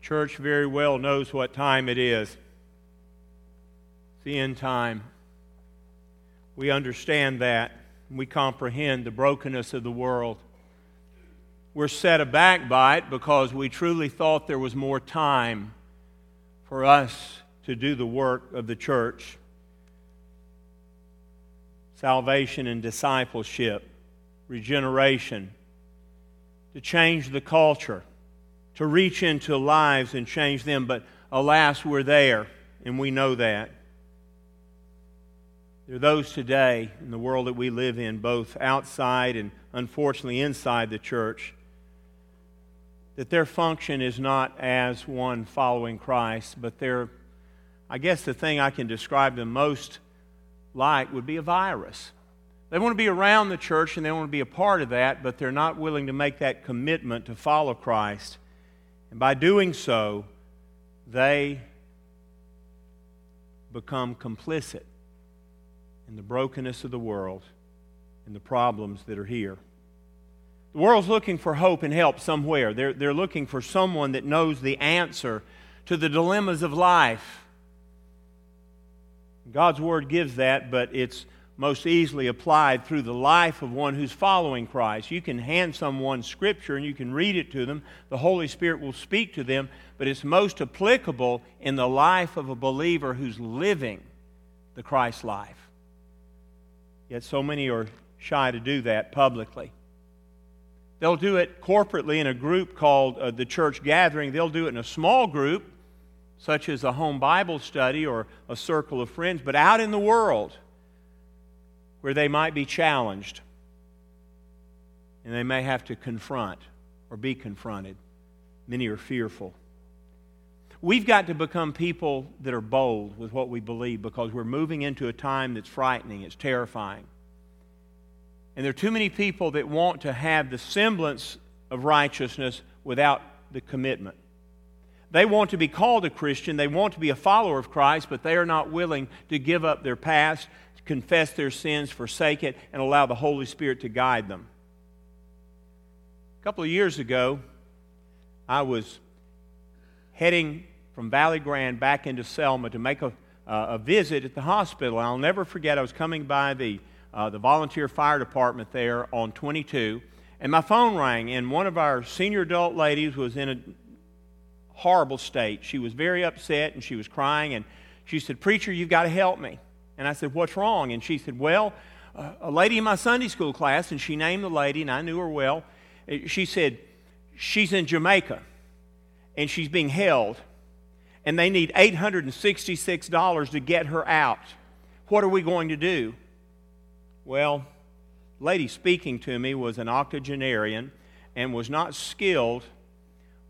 church very well knows what time it is. It's the end time. We understand that. We comprehend the brokenness of the world. We're set aback by it because we truly thought there was more time for us to do the work of the church salvation and discipleship, regeneration, to change the culture to reach into lives and change them, but alas, we're there, and we know that. There are those today in the world that we live in, both outside and unfortunately inside the church, that their function is not as one following Christ, but they're, I guess the thing I can describe them most like would be a virus. They want to be around the church and they want to be a part of that, but they're not willing to make that commitment to follow Christ. And by doing so, they become complicit in the brokenness of the world and the problems that are here. The world's looking for hope and help somewhere. They're, they're looking for someone that knows the answer to the dilemmas of life. God's Word gives that, but it's most easily applied through the life of one who's following Christ. You can hand someone Scripture and you can read it to them. The Holy Spirit will speak to them, but it's most applicable in the life of a believer who's living the Christ life. Yet so many are shy to do that publicly. They'll do it corporately in a group called uh, the church gathering. They'll do it in a small group, such as a home Bible study or a circle of friends, but out in the world where they might be challenged and they may have to confront or be confronted. Many are fearful. We've got to become people that are bold with what we believe because we're moving into a time that's frightening, it's terrifying. And there are too many people that want to have the semblance of righteousness without the commitment. They want to be called a Christian, they want to be a follower of Christ, but they are not willing to give up their past, confess their sins, forsake it, and allow the Holy Spirit to guide them. A couple of years ago, I was heading from Valley Grande back into Selma to make a, uh, a visit at the hospital. I'll never forget, I was coming by the, uh, the volunteer fire department there on 22, and my phone rang, and one of our senior adult ladies was in a horrible state. She was very upset, and she was crying, and she said, Preacher, you've got to help me. And I said, What's wrong? And she said, Well, uh, a lady in my Sunday school class, and she named the lady, and I knew her well. Uh, she said, She's in Jamaica, and she's being held, and they need $866 to get her out. What are we going to do? Well, lady speaking to me was an octogenarian and was not skilled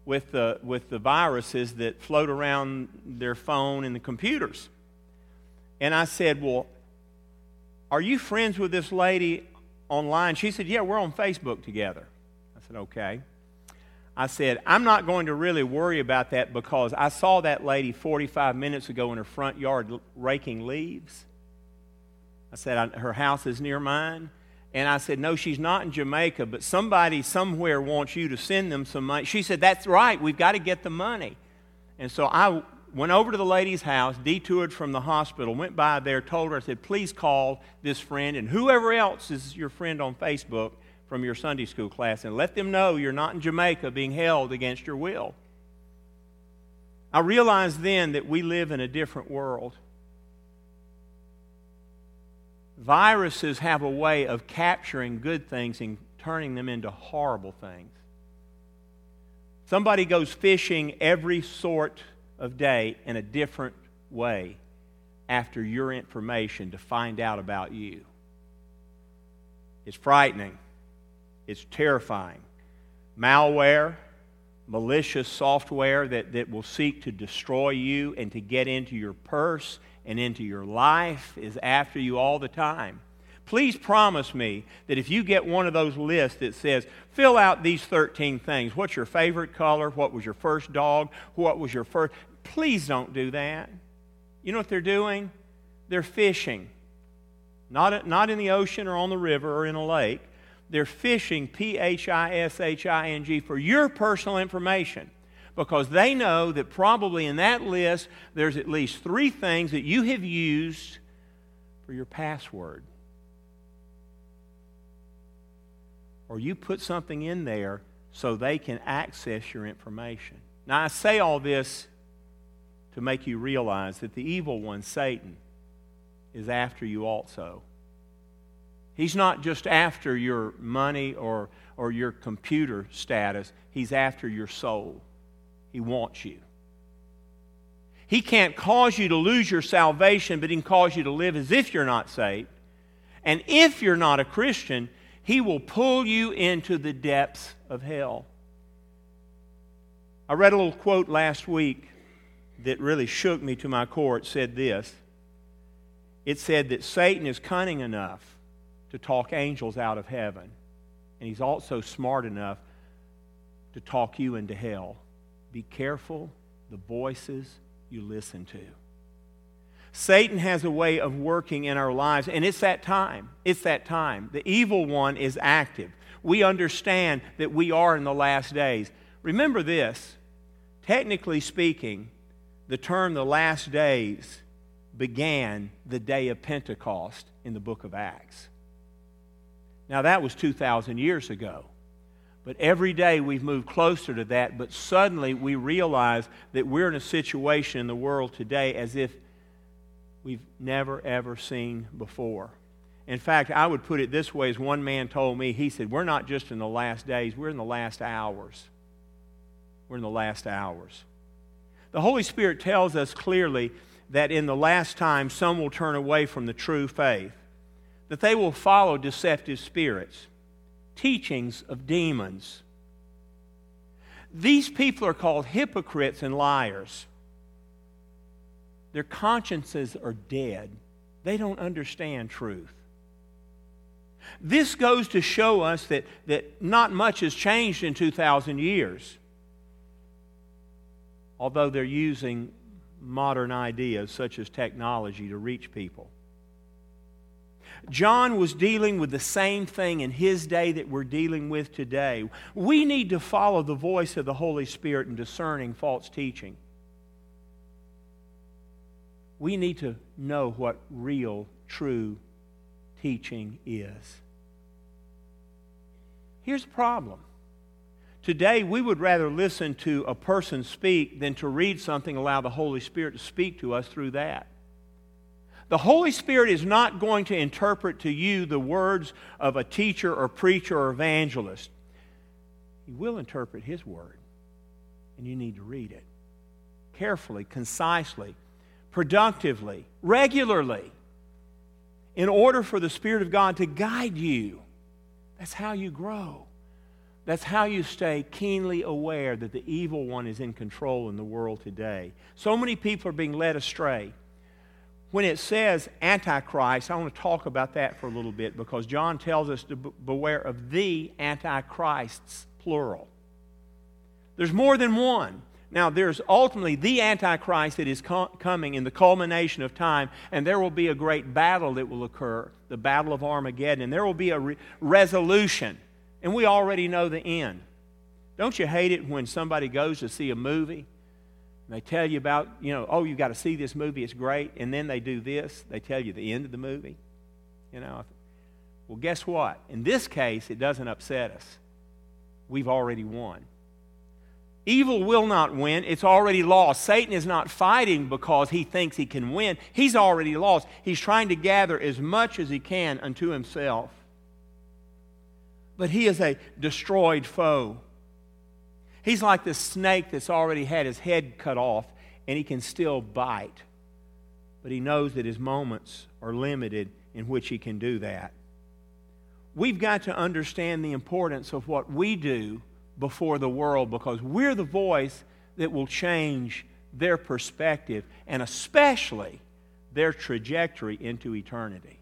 with the, with the viruses that float around their phone and the computers. And I said, Well, are you friends with this lady online? She said, Yeah, we're on Facebook together. I said, Okay. I said, I'm not going to really worry about that because I saw that lady 45 minutes ago in her front yard raking leaves. I said, Her house is near mine. And I said, No, she's not in Jamaica, but somebody somewhere wants you to send them some money. She said, That's right, we've got to get the money. And so I went over to the lady's house, detoured from the hospital, went by there, told her, I said, please call this friend and whoever else is your friend on Facebook from your Sunday school class and let them know you're not in Jamaica being held against your will. I realized then that we live in a different world. Viruses have a way of capturing good things and turning them into horrible things. Somebody goes fishing every sort of day in a different way after your information to find out about you. It's frightening. It's terrifying. Malware, malicious software that, that will seek to destroy you and to get into your purse and into your life is after you all the time. Please promise me that if you get one of those lists that says, fill out these 13 things what's your favorite color? What was your first dog? What was your first. Please don't do that. You know what they're doing? They're fishing. Not, not in the ocean or on the river or in a lake. They're fishing, P H I S H I N G, for your personal information. Because they know that probably in that list there's at least three things that you have used for your password. Or you put something in there so they can access your information. Now, I say all this to make you realize that the evil one, Satan, is after you also. He's not just after your money or, or your computer status, he's after your soul. He wants you. He can't cause you to lose your salvation, but he can cause you to live as if you're not saved. And if you're not a Christian, he will pull you into the depths of hell. I read a little quote last week that really shook me to my core. It said this It said that Satan is cunning enough to talk angels out of heaven, and he's also smart enough to talk you into hell. Be careful the voices you listen to. Satan has a way of working in our lives, and it's that time. It's that time. The evil one is active. We understand that we are in the last days. Remember this technically speaking, the term the last days began the day of Pentecost in the book of Acts. Now, that was 2,000 years ago. But every day we've moved closer to that, but suddenly we realize that we're in a situation in the world today as if we've never, ever seen before. In fact, I would put it this way as one man told me, he said, We're not just in the last days, we're in the last hours. We're in the last hours. The Holy Spirit tells us clearly that in the last time some will turn away from the true faith, that they will follow deceptive spirits, teachings of demons. These people are called hypocrites and liars. Their consciences are dead. They don't understand truth. This goes to show us that, that not much has changed in 2,000 years, although they're using modern ideas such as technology to reach people. John was dealing with the same thing in his day that we're dealing with today. We need to follow the voice of the Holy Spirit in discerning false teaching we need to know what real, true teaching is. Here's the problem. Today, we would rather listen to a person speak than to read something, allow the Holy Spirit to speak to us through that. The Holy Spirit is not going to interpret to you the words of a teacher or preacher or evangelist. He will interpret His word, and you need to read it carefully, concisely, productively, regularly, in order for the Spirit of God to guide you. That's how you grow. That's how you stay keenly aware that the evil one is in control in the world today. So many people are being led astray. When it says Antichrist, I want to talk about that for a little bit because John tells us to beware of the Antichrists, plural. There's more than one. Now, there's ultimately the Antichrist that is co- coming in the culmination of time, and there will be a great battle that will occur, the Battle of Armageddon, and there will be a re- resolution, and we already know the end. Don't you hate it when somebody goes to see a movie and they tell you about, you know, oh, you've got to see this movie, it's great, and then they do this, they tell you the end of the movie? You know, well, guess what? In this case, it doesn't upset us. We've already won. Evil will not win. It's already lost. Satan is not fighting because he thinks he can win. He's already lost. He's trying to gather as much as he can unto himself. But he is a destroyed foe. He's like the snake that's already had his head cut off and he can still bite. But he knows that his moments are limited in which he can do that. We've got to understand the importance of what we do before the world because we're the voice that will change their perspective and especially their trajectory into eternity.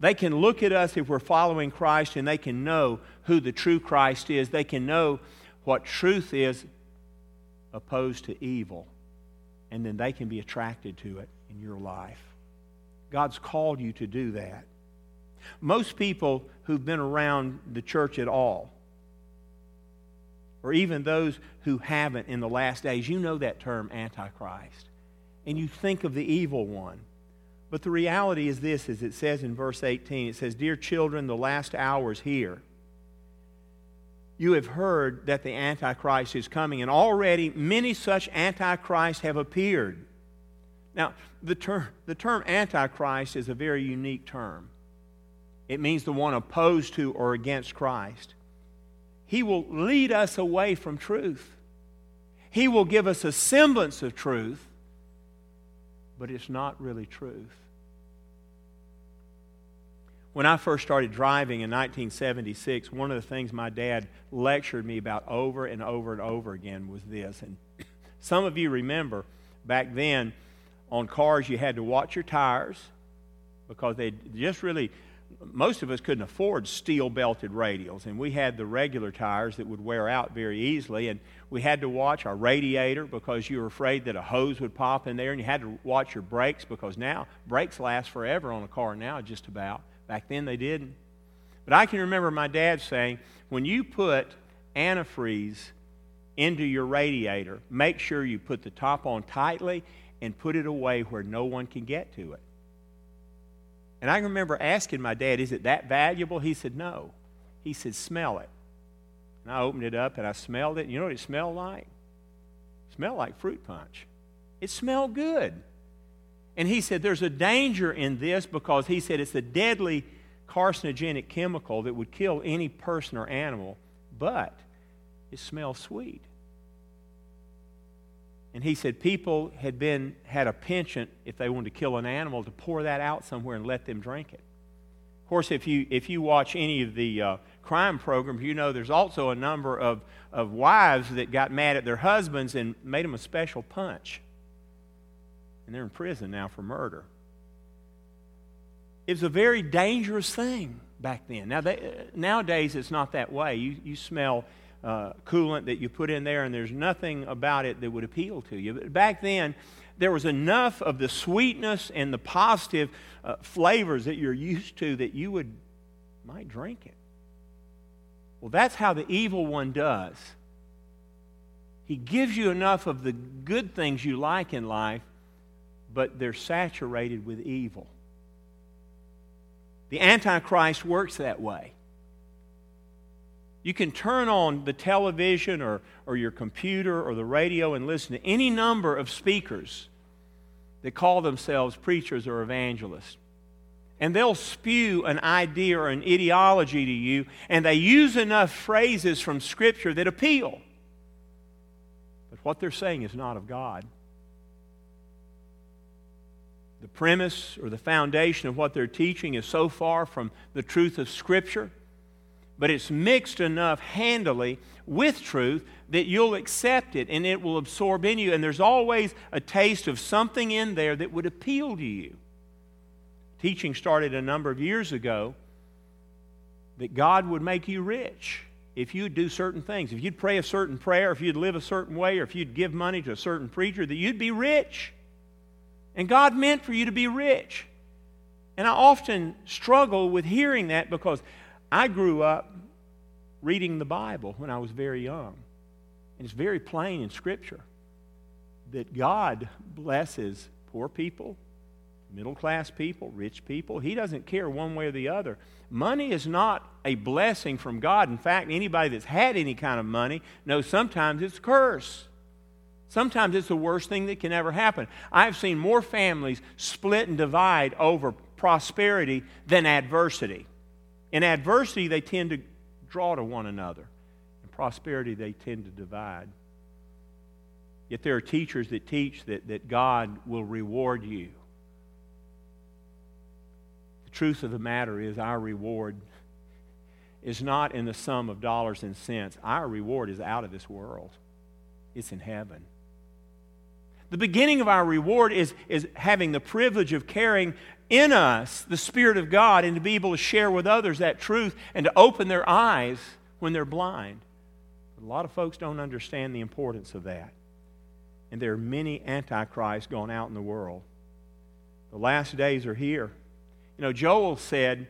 They can look at us if we're following Christ and they can know who the true Christ is. They can know what truth is opposed to evil. And then they can be attracted to it in your life. God's called you to do that. Most people who've been around the church at all or even those who haven't in the last days, you know that term Antichrist. And you think of the evil one. But the reality is this, as it says in verse 18, it says, Dear children, the last hour is here. You have heard that the Antichrist is coming, and already many such Antichrists have appeared. Now, the term, the term Antichrist is a very unique term. It means the one opposed to or against Christ. He will lead us away from truth. He will give us a semblance of truth, but it's not really truth. When I first started driving in 1976, one of the things my dad lectured me about over and over and over again was this. And some of you remember back then on cars you had to watch your tires because they just really most of us couldn't afford steel belted radials, and we had the regular tires that would wear out very easily. And we had to watch our radiator because you were afraid that a hose would pop in there, and you had to watch your brakes because now brakes last forever on a car now, just about. Back then they didn't. But I can remember my dad saying, when you put antifreeze into your radiator, make sure you put the top on tightly and put it away where no one can get to it. And I remember asking my dad, Is it that valuable? He said, No. He said, Smell it. And I opened it up and I smelled it. You know what it smelled like? It smelled like fruit punch. It smelled good. And he said, There's a danger in this because he said it's a deadly carcinogenic chemical that would kill any person or animal, but it smells sweet. And he said people had been had a penchant if they wanted to kill an animal to pour that out somewhere and let them drink it. Of course, if you if you watch any of the uh, crime programs, you know there's also a number of of wives that got mad at their husbands and made them a special punch, and they're in prison now for murder. It was a very dangerous thing back then. Now they, nowadays it's not that way. You you smell uh, coolant that you put in there, and there's nothing about it that would appeal to you. But back then, there was enough of the sweetness and the positive uh, flavors that you're used to that you would might drink it. Well, that's how the evil one does. He gives you enough of the good things you like in life, but they're saturated with evil. The Antichrist works that way. You can turn on the television or, or your computer or the radio and listen to any number of speakers that call themselves preachers or evangelists. And they'll spew an idea or an ideology to you, and they use enough phrases from Scripture that appeal. But what they're saying is not of God. The premise or the foundation of what they're teaching is so far from the truth of Scripture but it's mixed enough handily with truth that you'll accept it and it will absorb in you. And there's always a taste of something in there that would appeal to you. Teaching started a number of years ago that God would make you rich if you'd do certain things. If you'd pray a certain prayer, if you'd live a certain way, or if you'd give money to a certain preacher, that you'd be rich. And God meant for you to be rich. And I often struggle with hearing that because I grew up reading the Bible when I was very young. And it's very plain in Scripture that God blesses poor people, middle class people, rich people. He doesn't care one way or the other. Money is not a blessing from God. In fact, anybody that's had any kind of money knows sometimes it's a curse. Sometimes it's the worst thing that can ever happen. I've seen more families split and divide over prosperity than adversity. In adversity, they tend to draw to one another. In prosperity, they tend to divide. Yet there are teachers that teach that, that God will reward you. The truth of the matter is, our reward is not in the sum of dollars and cents. Our reward is out of this world, it's in heaven. The beginning of our reward is, is having the privilege of carrying in us the Spirit of God and to be able to share with others that truth and to open their eyes when they're blind. a lot of folks don't understand the importance of that. And there are many antichrists going out in the world. The last days are here. You know, Joel said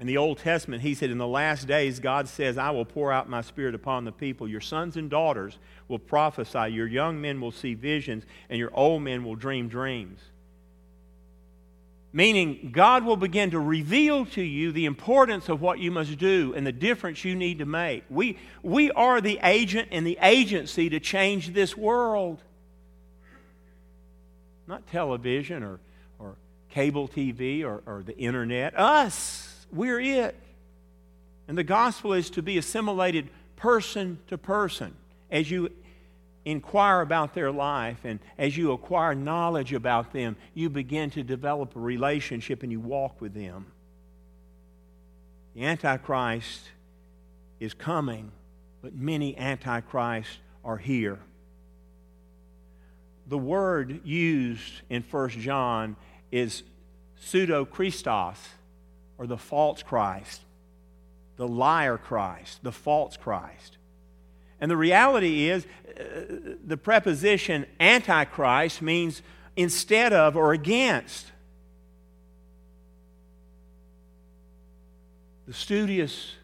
In the Old Testament, he said, In the last days, God says, I will pour out my spirit upon the people. Your sons and daughters will prophesy, your young men will see visions, and your old men will dream dreams. Meaning, God will begin to reveal to you the importance of what you must do and the difference you need to make. We, we are the agent and the agency to change this world. Not television or, or cable TV or, or the internet. Us. We're it. And the gospel is to be assimilated person to person as you inquire about their life and as you acquire knowledge about them, you begin to develop a relationship and you walk with them. The Antichrist is coming, but many Antichrists are here. The word used in 1 John is pseudo Christos or the false Christ, the liar Christ, the false Christ. And the reality is, uh, the preposition antichrist means instead of or against. The studious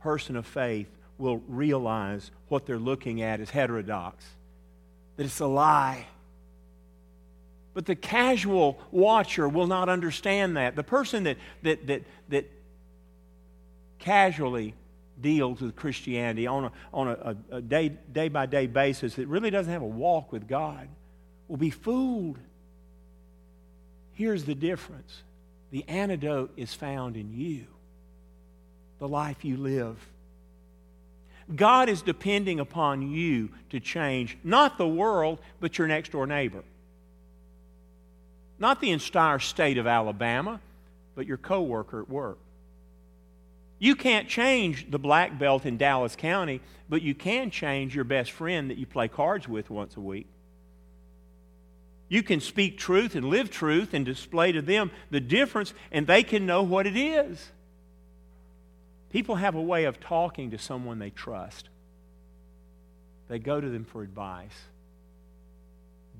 person of faith will realize what they're looking at is heterodox, that it's a lie. But the casual watcher will not understand that. The person that, that, that, that casually deals with Christianity on a, on a, a day, day by day basis that really doesn't have a walk with God will be fooled. Here's the difference the antidote is found in you, the life you live. God is depending upon you to change not the world, but your next door neighbor. Not the entire state of Alabama, but your coworker at work. You can't change the black belt in Dallas County, but you can change your best friend that you play cards with once a week. You can speak truth and live truth and display to them the difference, and they can know what it is. People have a way of talking to someone they trust, they go to them for advice.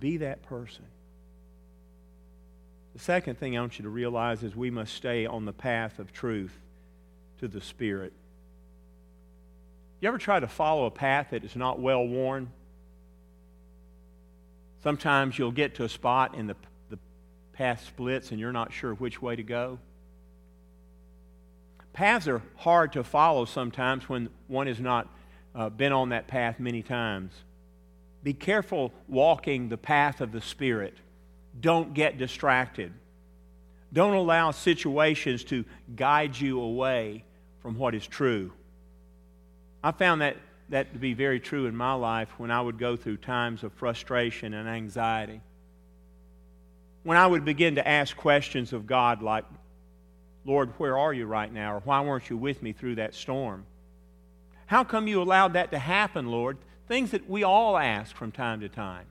Be that person. The second thing I want you to realize is we must stay on the path of truth to the Spirit. You ever try to follow a path that is not well worn? Sometimes you'll get to a spot and the, the path splits and you're not sure which way to go. Paths are hard to follow sometimes when one has not uh, been on that path many times. Be careful walking the path of the Spirit. Don't get distracted. Don't allow situations to guide you away from what is true. I found that, that to be very true in my life when I would go through times of frustration and anxiety. When I would begin to ask questions of God like, Lord, where are you right now? Or why weren't you with me through that storm? How come you allowed that to happen, Lord? Things that we all ask from time to time.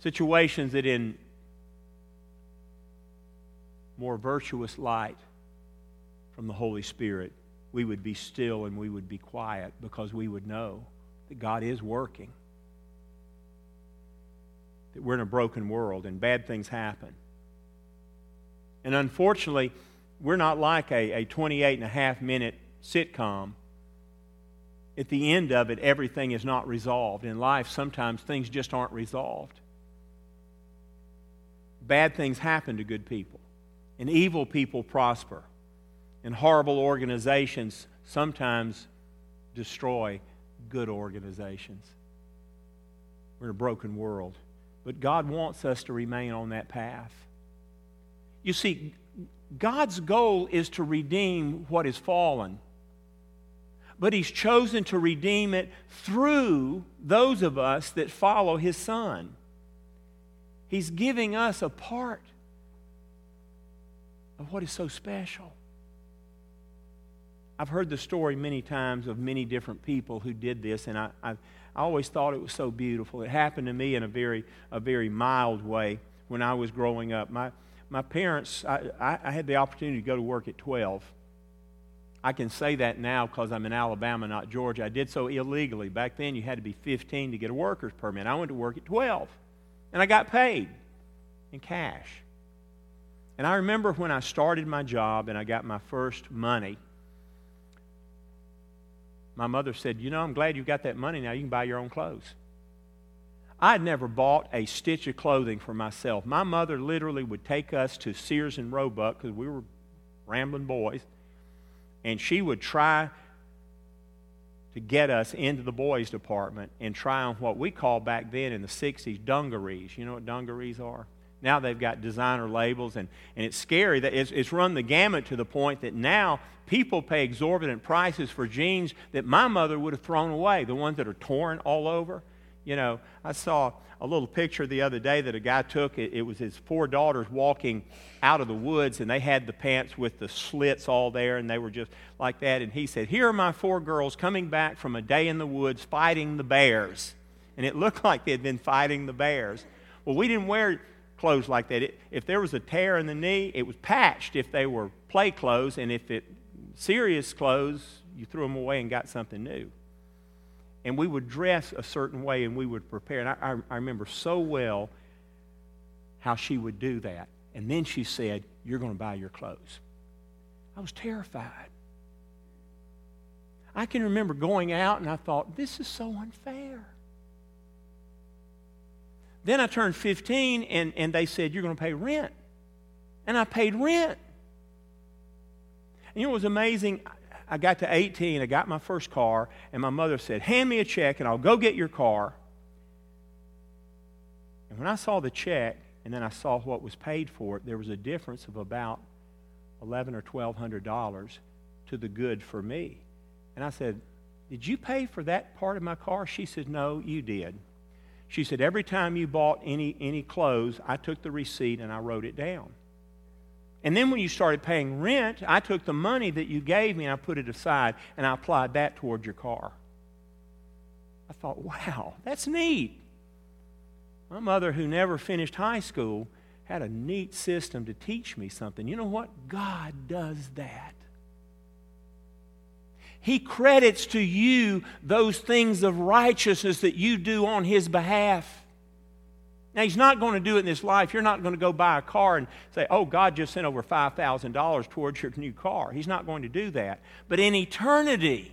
Situations that in more virtuous light from the Holy Spirit, we would be still and we would be quiet because we would know that God is working. That we're in a broken world and bad things happen. And unfortunately, we're not like a, a 28 and a half minute sitcom. At the end of it, everything is not resolved. In life, sometimes things just aren't resolved. Bad things happen to good people and evil people prosper. And horrible organizations sometimes destroy good organizations. We're in a broken world. But God wants us to remain on that path. You see, God's goal is to redeem what is fallen. But He's chosen to redeem it through those of us that follow His Son. He's giving us a part of what is so special. I've heard the story many times of many different people who did this, and I, I, I, always thought it was so beautiful. It happened to me in a very, a very mild way when I was growing up. My, my parents, I, I had the opportunity to go to work at 12. I can say that now because I'm in Alabama, not Georgia. I did so illegally. Back then, you had to be 15 to get a worker's permit. I went to work at 12, and I got paid in cash. And I remember when I started my job and I got my first money, my mother said, You know, I'm glad you got that money now. You can buy your own clothes. I had never bought a stitch of clothing for myself. My mother literally would take us to Sears and Roebuck because we were rambling boys, and she would try to get us into the boys' department and try on what we called back then in the 60s dungarees. You know what dungarees are? Now they've got designer labels, and, and it's scary that it's, it's run the gamut to the point that now people pay exorbitant prices for jeans that my mother would have thrown away, the ones that are torn all over. You know, I saw a little picture the other day that a guy took. It, it was his four daughters walking out of the woods, and they had the pants with the slits all there, and they were just like that. And he said, Here are my four girls coming back from a day in the woods fighting the bears. And it looked like they had been fighting the bears. Well, we didn't wear clothes like that. It, if there was a tear in the knee, it was patched if they were play clothes, and if it serious clothes, you threw them away and got something new. And we would dress a certain way and we would prepare. And I, I, remember so well how she would do that. And then she said, You're going to buy your clothes. I was terrified. I can remember going out and I thought, This is so unfair. Then I turned 15 and, and they said, You're going to pay rent. And I paid rent. And you know what was amazing? I got to 18, I got my first car, and my mother said, Hand me a check and I'll go get your car. And when I saw the check and then I saw what was paid for it, there was a difference of about eleven or twelve hundred dollars to the good for me. And I said, Did you pay for that part of my car? She said, No, you did. She said, Every time you bought any, any clothes, I took the receipt and I wrote it down. And then when you started paying rent, I took the money that you gave me and I put it aside and I applied that toward your car. I thought, wow, that's neat. My mother, who never finished high school, had a neat system to teach me something. You know what? God does that. He credits to you those things of righteousness that you do on His behalf. Now, He's not going to do it in this life. You're not going to go buy a car and say, oh, God just sent over $5,000 towards your new car. He's not going to do that. But in eternity,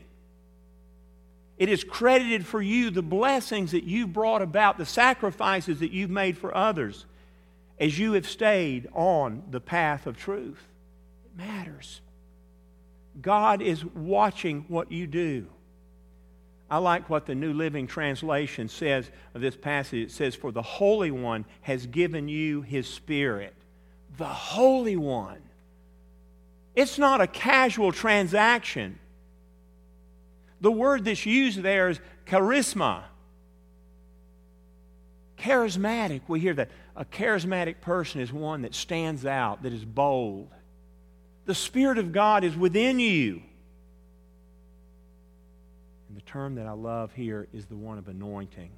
it is credited for you the blessings that you've brought about, the sacrifices that you've made for others as you have stayed on the path of truth. It matters. God is watching what you do. I like what the New Living Translation says of this passage. It says, For the Holy One has given you his Spirit. The Holy One. It's not a casual transaction. The word that's used there is charisma. Charismatic. We hear that. A charismatic person is one that stands out, that is bold. The Spirit of God is within you. And the term that I love here is the one of anointing.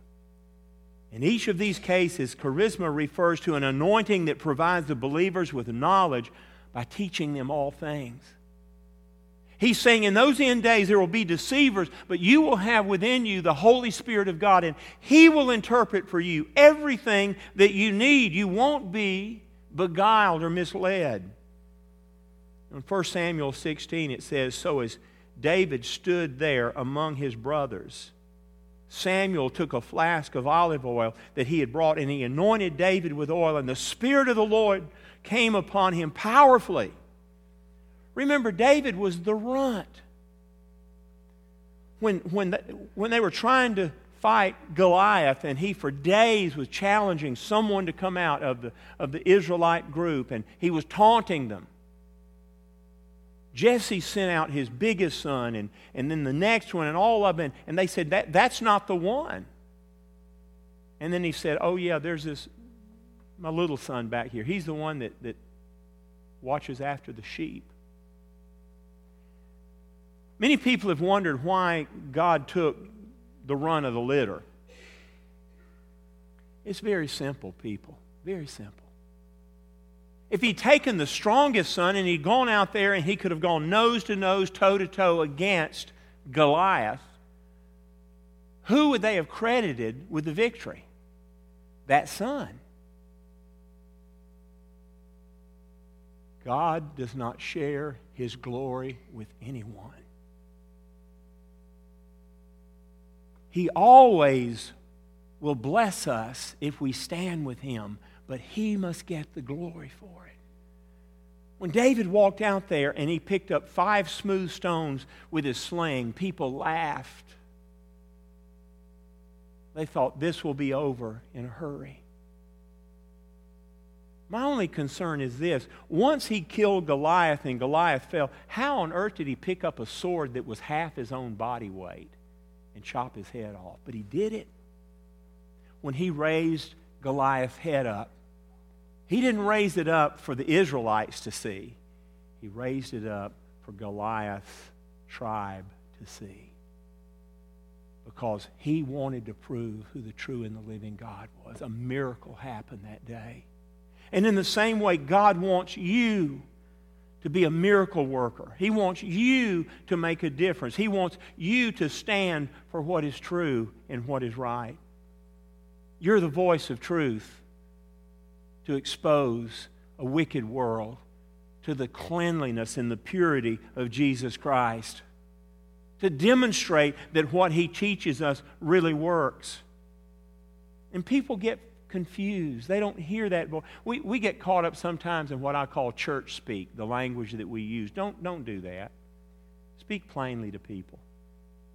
In each of these cases, charisma refers to an anointing that provides the believers with knowledge by teaching them all things. He's saying in those end days there will be deceivers, but you will have within you the Holy Spirit of God, and He will interpret for you everything that you need. You won't be beguiled or misled. In 1 Samuel 16, it says, So as David stood there among his brothers, Samuel took a flask of olive oil that he had brought and he anointed David with oil, and the Spirit of the Lord came upon him powerfully. Remember, David was the runt. When, when, the, when they were trying to fight Goliath, and he for days was challenging someone to come out of the, of the Israelite group, and he was taunting them. Jesse sent out his biggest son, and, and then the next one, and all of them, and they said, that, That's not the one. And then he said, Oh, yeah, there's this, my little son back here. He's the one that, that watches after the sheep. Many people have wondered why God took the run of the litter. It's very simple, people. Very simple. If he'd taken the strongest son and he'd gone out there and he could have gone nose to nose, toe to toe against Goliath, who would they have credited with the victory? That son. God does not share his glory with anyone. He always will bless us if we stand with him, but he must get the glory for it. When David walked out there and he picked up five smooth stones with his sling, people laughed. They thought this will be over in a hurry. My only concern is this once he killed Goliath and Goliath fell, how on earth did he pick up a sword that was half his own body weight and chop his head off? But he did it. When he raised Goliath's head up, he didn't raise it up for the Israelites to see, he raised it up for Goliath's tribe to see. Because he wanted to prove who the true and the living God was. A miracle happened that day. And in the same way, God wants you to be a miracle worker. He wants you to make a difference. He wants you to stand for what is true and what is right. You're the voice of truth to expose a wicked world to the cleanliness and the purity of Jesus Christ, to demonstrate that what he teaches us really works. And people get confused. They don't hear that. We, we get caught up sometimes in what I call church speak, the language that we use. Don't, don't do that. Speak plainly to people.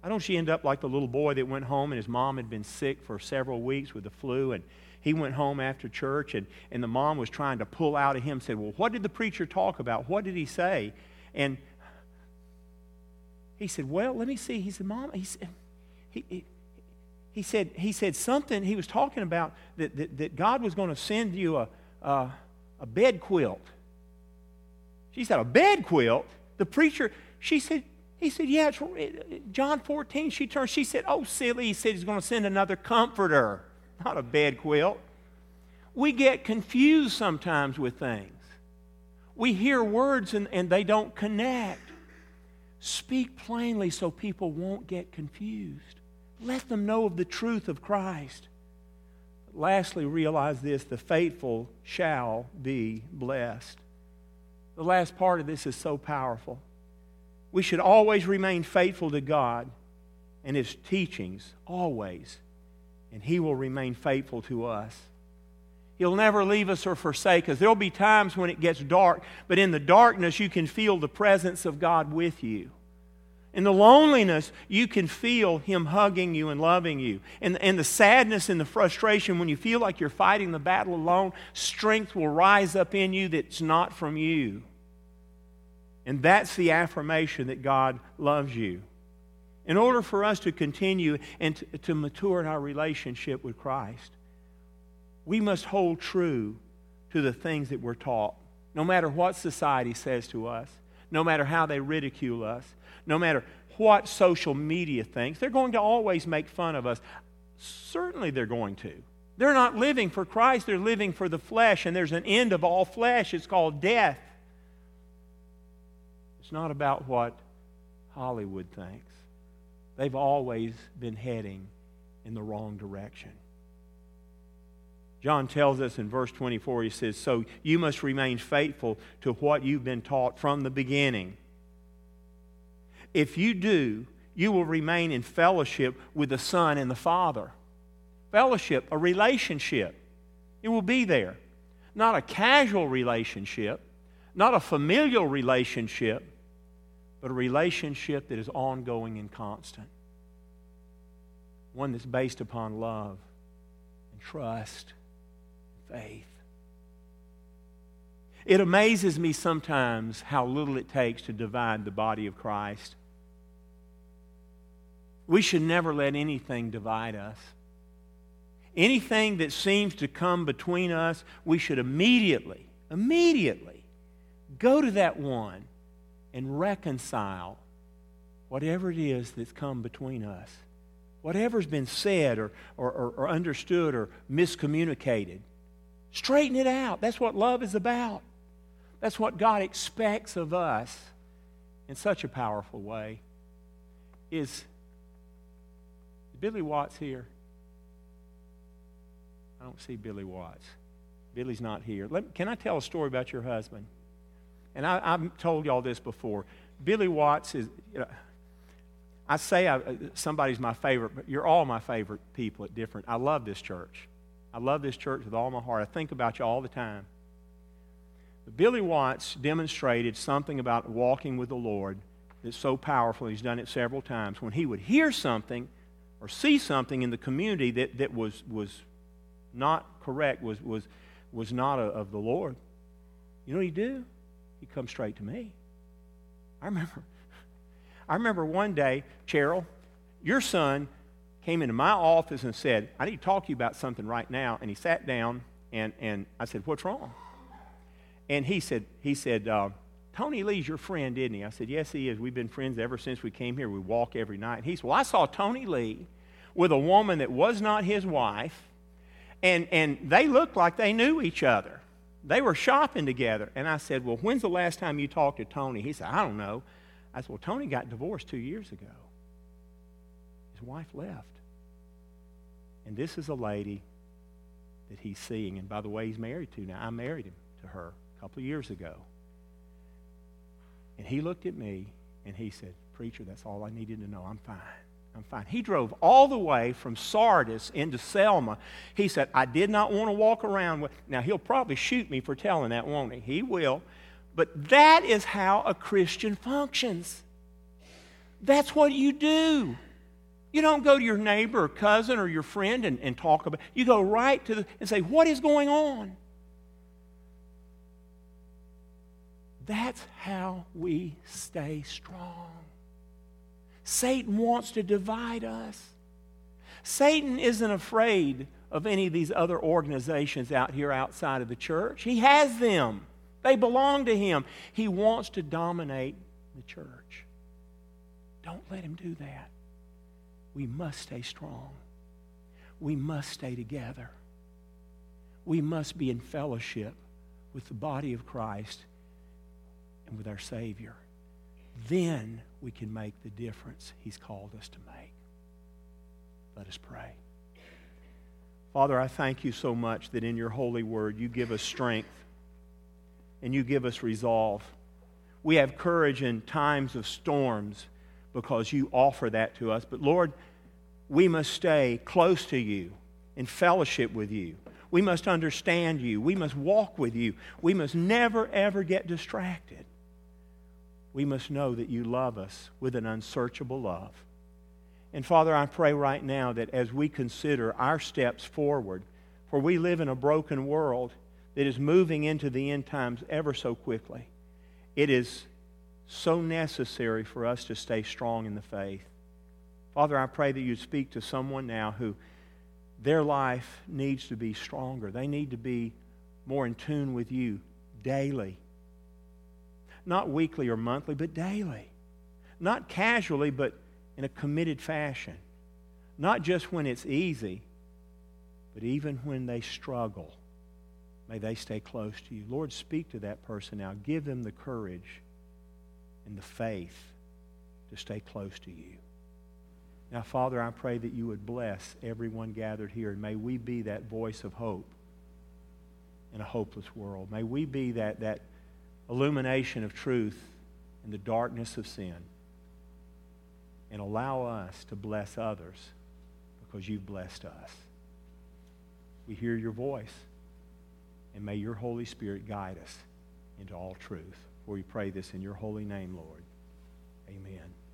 I don't she end up like the little boy that went home and his mom had been sick for several weeks with the flu and he went home after church and, and the mom was trying to pull out of him said well what did the preacher talk about what did he say and he said well let me see he said mom he said he, he he said, he said something, he was talking about that, that, that God was going to send you a, a, a bed quilt. She said, A bed quilt? The preacher, she said, he said, Yeah, it's John 14. She turned, she said, Oh, silly. He said he's going to send another comforter, not a bed quilt. We get confused sometimes with things. We hear words and, and they don't connect. Speak plainly so people won't get confused. Let them know of the truth of Christ. Lastly, realize this the faithful shall be blessed. The last part of this is so powerful. We should always remain faithful to God and His teachings, always, and He will remain faithful to us. He'll never leave us or forsake us. There'll be times when it gets dark, but in the darkness, you can feel the presence of God with you. In the loneliness, you can feel Him hugging you and loving you. And, and the sadness and the frustration, when you feel like you're fighting the battle alone, strength will rise up in you that's not from you. And that's the affirmation that God loves you. In order for us to continue and to, mature in our relationship with Christ, we must hold true to the things that we're taught, no matter what society says to us, no matter how they ridicule us, no matter what social media thinks, they're going to always make fun of us. Certainly they're going to. They're not living for Christ, they're living for the flesh, and there's an end of all flesh. It's called death. It's not about what Hollywood thinks. They've always been heading in the wrong direction. John tells us in verse 24, he says, So you must remain faithful to what you've been taught from the beginning. If you do, you will remain in fellowship with the Son and the Father. Fellowship, a relationship. It will be there. Not a casual relationship, not a familial relationship, but a relationship that is ongoing and constant. One that's based upon love and trust and faith. It amazes me sometimes how little it takes to divide the body of Christ. We should never let anything divide us. Anything that seems to come between us, we should immediately, immediately go to that one and reconcile whatever it is that's come between us. Whatever's been said or, or, or, or understood or miscommunicated. Straighten it out. That's what love is about. That's what God expects of us in such a powerful way. Is Billy Watts here? I don't see Billy Watts. Billy's not here. Let, can I tell a story about your husband? And I, have told y'all this before. Billy Watts is, you know, I say I, uh, somebody's my favorite, but you're all my favorite people at different. I love this church. I love this church with all my heart. I think about you all the time. But Billy Watts demonstrated something about walking with the Lord that's so powerful. He's done it several times. When he would hear something or see something in the community that, that was, was not correct, was, was, was not a, of the Lord, you know what he'd do? He'd come straight to me. I remember, I remember one day, Cheryl, your son came into my office and said, I need to talk to you about something right now. And he sat down and, and I said, What's wrong? And he said, he said, uh, Tony Lee's your friend, isn't he? I said, Yes, he is. We've been friends ever since we came here. We walk every night. And he said, Well, I saw Tony Lee with a woman that was not his wife, and, and they looked like they knew each other. They were shopping together. And I said, Well, when's the last time you talked to Tony? He said, I don't know. I said, Well, Tony got divorced two years ago. His wife left. And this is a lady that he's seeing. And by the way, he's married to now. I married him to her a couple of years ago. And he looked at me and he said, Preacher, that's all I needed to know. I'm fine. I'm fine. He drove all the way from Sardis into Selma. He said, I did not want to walk around with. Now, he'll probably shoot me for telling that, won't he? He will. But that is how a Christian functions. That's what you do. You don't go to your neighbor or cousin or your friend and, and talk about You go right to the, and say, What is going on? That's how we stay strong. Satan wants to divide us. Satan isn't afraid of any of these other organizations out here outside of the church. He has them, they belong to him. He wants to dominate the church. Don't let him do that. We must stay strong. We must stay together. We must be in fellowship with the body of Christ and with our Savior. Then we can make the difference He's called us to make. Let us pray. Father, I thank you so much that in your holy word you give us strength and you give us resolve. We have courage in times of storms because you offer that to us. But Lord, we must stay close to you in fellowship with you. We must understand you. We must walk with you. We must never, ever get distracted we must know that you love us with an unsearchable love. And Father, I pray right now that as we consider our steps forward, for we live in a broken world that is moving into the end times ever so quickly, it is so necessary for us to stay strong in the faith. Father, I pray that you speak to someone now who their life needs to be stronger. They need to be more in tune with you daily not weekly or monthly, but daily. Not casually, but in a committed fashion. Not just when it's easy, but even when they struggle. May they stay close to you. Lord, speak to that person now. Give them the courage and the faith to stay close to you. Now, Father, I pray that you would bless everyone gathered here, and may we be that voice of hope in a hopeless world. May we be that, that illumination of truth in the darkness of sin and allow us to bless others because you've blessed us. We hear your voice, and may your Holy Spirit guide us into all truth. For we pray this in your holy name, Lord. Amen.